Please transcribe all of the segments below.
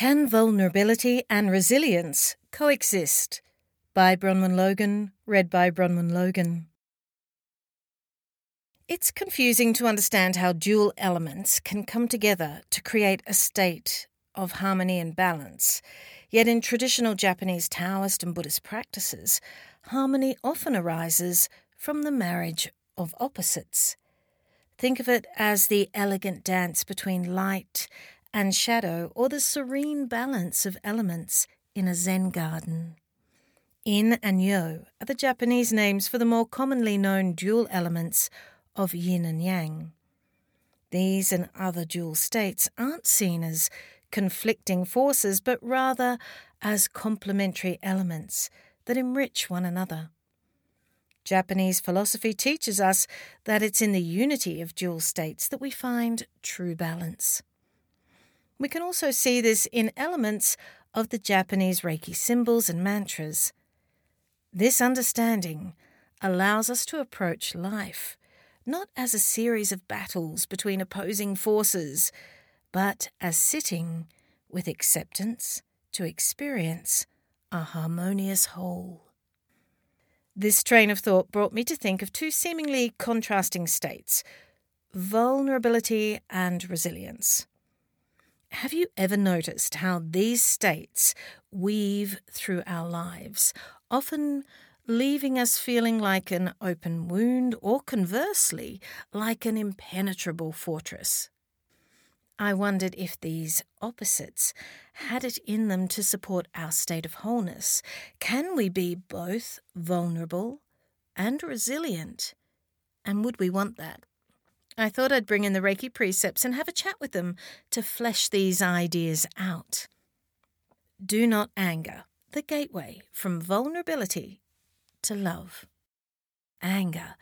Can vulnerability and resilience coexist? By Bronwen Logan, read by Bronwen Logan. It's confusing to understand how dual elements can come together to create a state of harmony and balance. Yet, in traditional Japanese Taoist and Buddhist practices, harmony often arises from the marriage of opposites. Think of it as the elegant dance between light and shadow, or the serene balance of elements in a Zen garden. In and Yo are the Japanese names for the more commonly known dual elements of yin and yang. These and other dual states aren't seen as conflicting forces, but rather as complementary elements that enrich one another. Japanese philosophy teaches us that it's in the unity of dual states that we find true balance. We can also see this in elements of the Japanese Reiki symbols and mantras. This understanding allows us to approach life not as a series of battles between opposing forces, but as sitting with acceptance to experience a harmonious whole. This train of thought brought me to think of two seemingly contrasting states vulnerability and resilience. Have you ever noticed how these states weave through our lives, often leaving us feeling like an open wound or conversely, like an impenetrable fortress. I wondered if these opposites had it in them to support our state of wholeness. Can we be both vulnerable and resilient? And would we want that? I thought I'd bring in the Reiki precepts and have a chat with them to flesh these ideas out. Do not anger, the gateway from vulnerability to love. Anger,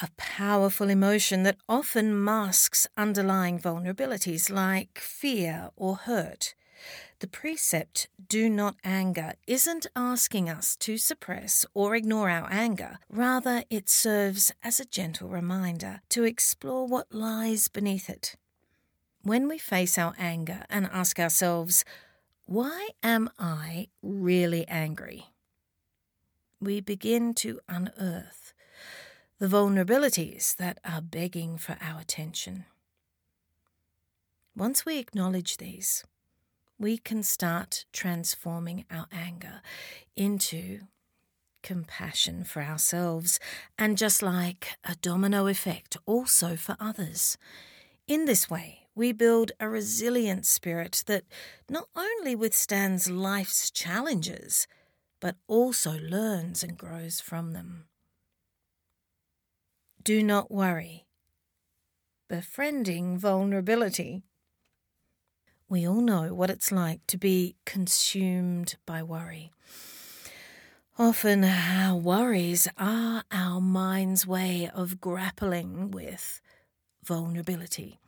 a powerful emotion that often masks underlying vulnerabilities like fear or hurt. The precept, do not anger, isn't asking us to suppress or ignore our anger. Rather, it serves as a gentle reminder to explore what lies beneath it. When we face our anger and ask ourselves, why am I really angry? we begin to unearth the vulnerabilities that are begging for our attention. Once we acknowledge these, we can start transforming our anger into compassion for ourselves and just like a domino effect, also for others. In this way, we build a resilient spirit that not only withstands life's challenges, but also learns and grows from them. Do not worry. Befriending vulnerability. We all know what it's like to be consumed by worry. Often, our worries are our mind's way of grappling with vulnerability.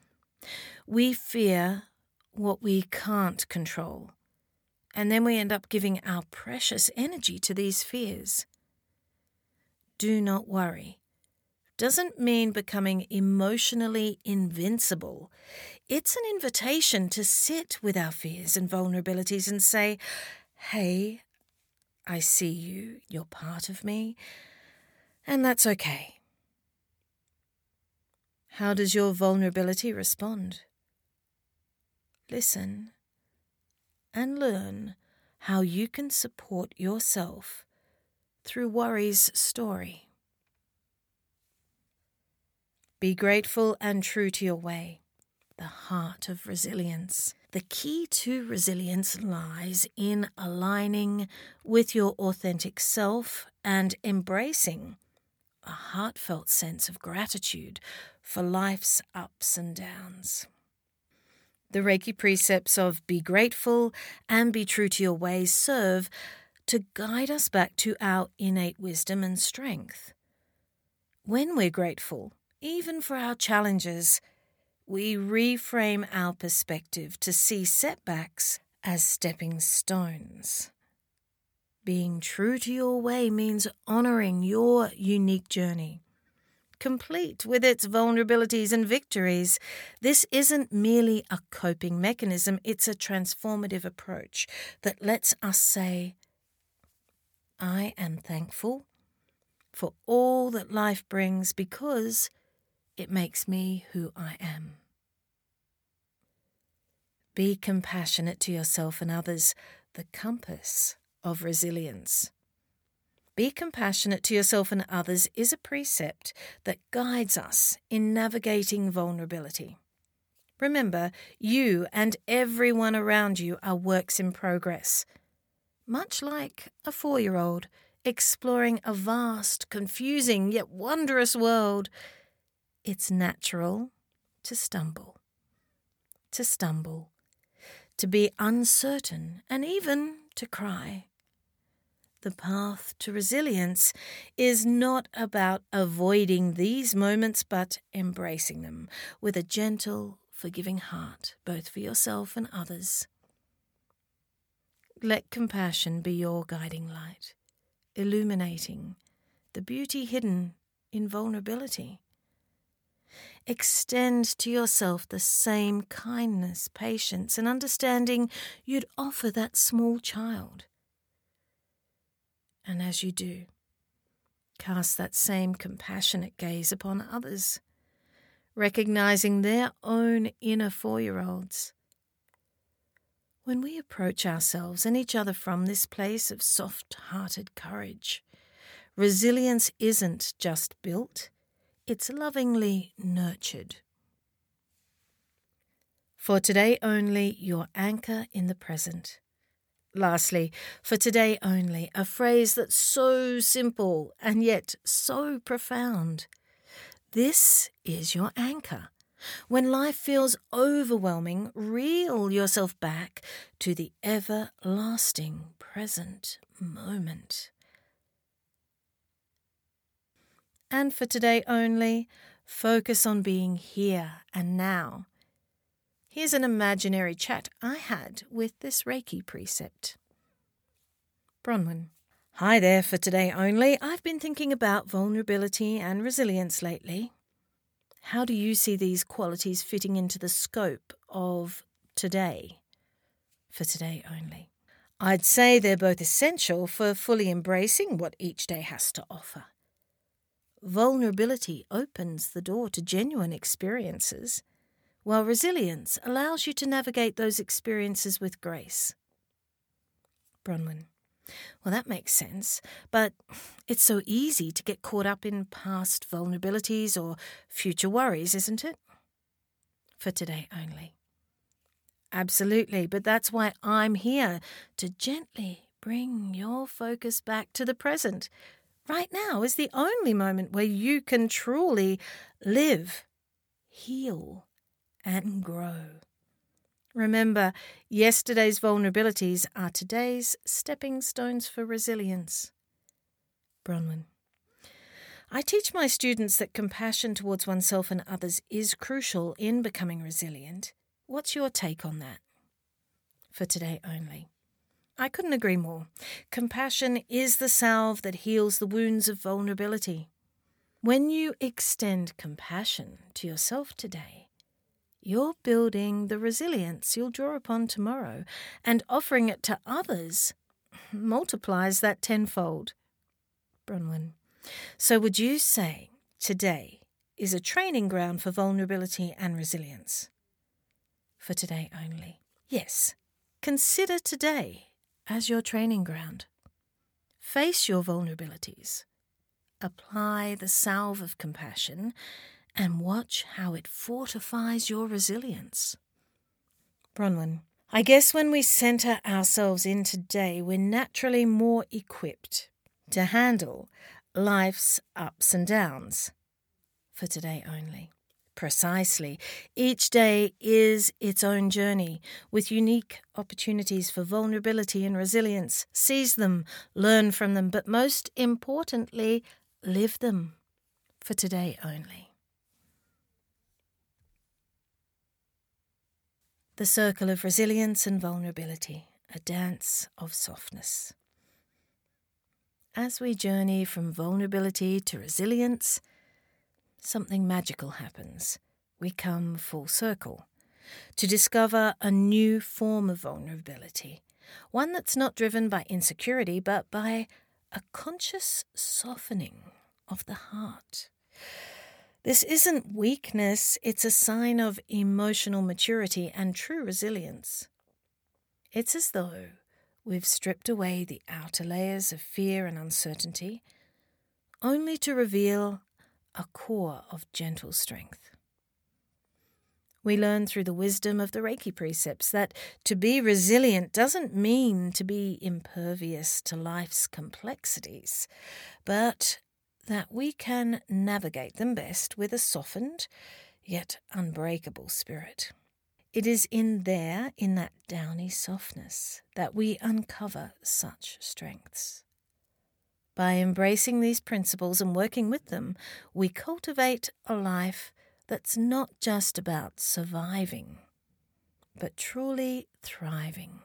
We fear what we can't control and then we end up giving our precious energy to these fears. Do not worry. Doesn't mean becoming emotionally invincible. It's an invitation to sit with our fears and vulnerabilities and say, Hey, I see you, you're part of me, and that's okay. How does your vulnerability respond? Listen and learn how you can support yourself through Worry's story. Be grateful and true to your way, the heart of resilience. The key to resilience lies in aligning with your authentic self and embracing a heartfelt sense of gratitude for life's ups and downs. The Reiki precepts of be grateful and be true to your ways serve to guide us back to our innate wisdom and strength. When we're grateful, even for our challenges, we reframe our perspective to see setbacks as stepping stones. Being true to your way means honouring your unique journey, complete with its vulnerabilities and victories. This isn't merely a coping mechanism, it's a transformative approach that lets us say, I am thankful for all that life brings because it makes me who I am. Be compassionate to yourself and others, the compass of resilience. Be compassionate to yourself and others is a precept that guides us in navigating vulnerability. Remember, you and everyone around you are works in progress. Much like a four year old exploring a vast, confusing, yet wondrous world, it's natural to stumble. To stumble. To be uncertain and even to cry the path to resilience is not about avoiding these moments, but embracing them with a gentle, forgiving heart, both for yourself and others. Let compassion be your guiding light, illuminating the beauty hidden in vulnerability. Extend to yourself the same kindness, patience, and understanding you'd offer that small child and as you do, cast that same compassionate gaze upon others, recognizing their own inner four year olds. When we approach ourselves and each other from this place of soft hearted courage, resilience isn't just built, it's lovingly nurtured. For today only, your anchor in the present. Lastly, for today only, a phrase that's so simple and yet so profound. This is your anchor. When life feels overwhelming, reel yourself back to the everlasting present moment. And for today only, focus on being here and now Here's an imaginary chat I had with this Reiki precept. Bronwen. Hi there for today only. I've been thinking about vulnerability and resilience lately. How do you see these qualities fitting into the scope of today? For today only. I'd say they're both essential for fully embracing what each day has to offer. Vulnerability opens the door to genuine experiences while resilience allows you to navigate those experiences with grace. Bronwen. Well, that makes sense, but it's so easy to get caught up in past vulnerabilities or future worries, isn't it? For today only. Absolutely, but that's why I'm here to gently bring your focus back to the present. Right now is the only moment where you can truly live, heal, and grow. Remember, yesterday's vulnerabilities are today's stepping stones for resilience. Bronwen. I teach my students that compassion towards oneself and others is crucial in becoming resilient. What's your take on that? For today only. I couldn't agree more. Compassion is the salve that heals the wounds of vulnerability. When you extend compassion to yourself today, you're building the resilience you'll draw upon tomorrow, and offering it to others multiplies that tenfold. Bronwen. So, would you say today is a training ground for vulnerability and resilience? For today only. Yes. Consider today as your training ground. Face your vulnerabilities. Apply the salve of compassion and watch how it fortifies your resilience. Bronwen. I guess when we centre ourselves in today, we're naturally more equipped to handle life's ups and downs. For today only. Precisely. Each day is its own journey with unique opportunities for vulnerability and resilience. Seize them, learn from them, but most importantly, live them for today only. The circle of resilience and vulnerability, a dance of softness. As we journey from vulnerability to resilience, something magical happens. We come full circle to discover a new form of vulnerability, one that's not driven by insecurity but by a conscious softening of the heart. This isn't weakness, it's a sign of emotional maturity and true resilience. It's as though we've stripped away the outer layers of fear and uncertainty, only to reveal a core of gentle strength. We learn through the wisdom of the Reiki precepts that to be resilient doesn't mean to be impervious to life's complexities, but that we can navigate them best with a softened yet unbreakable spirit. It is in there, in that downy softness, that we uncover such strengths. By embracing these principles and working with them, we cultivate a life that's not just about surviving, but truly thriving.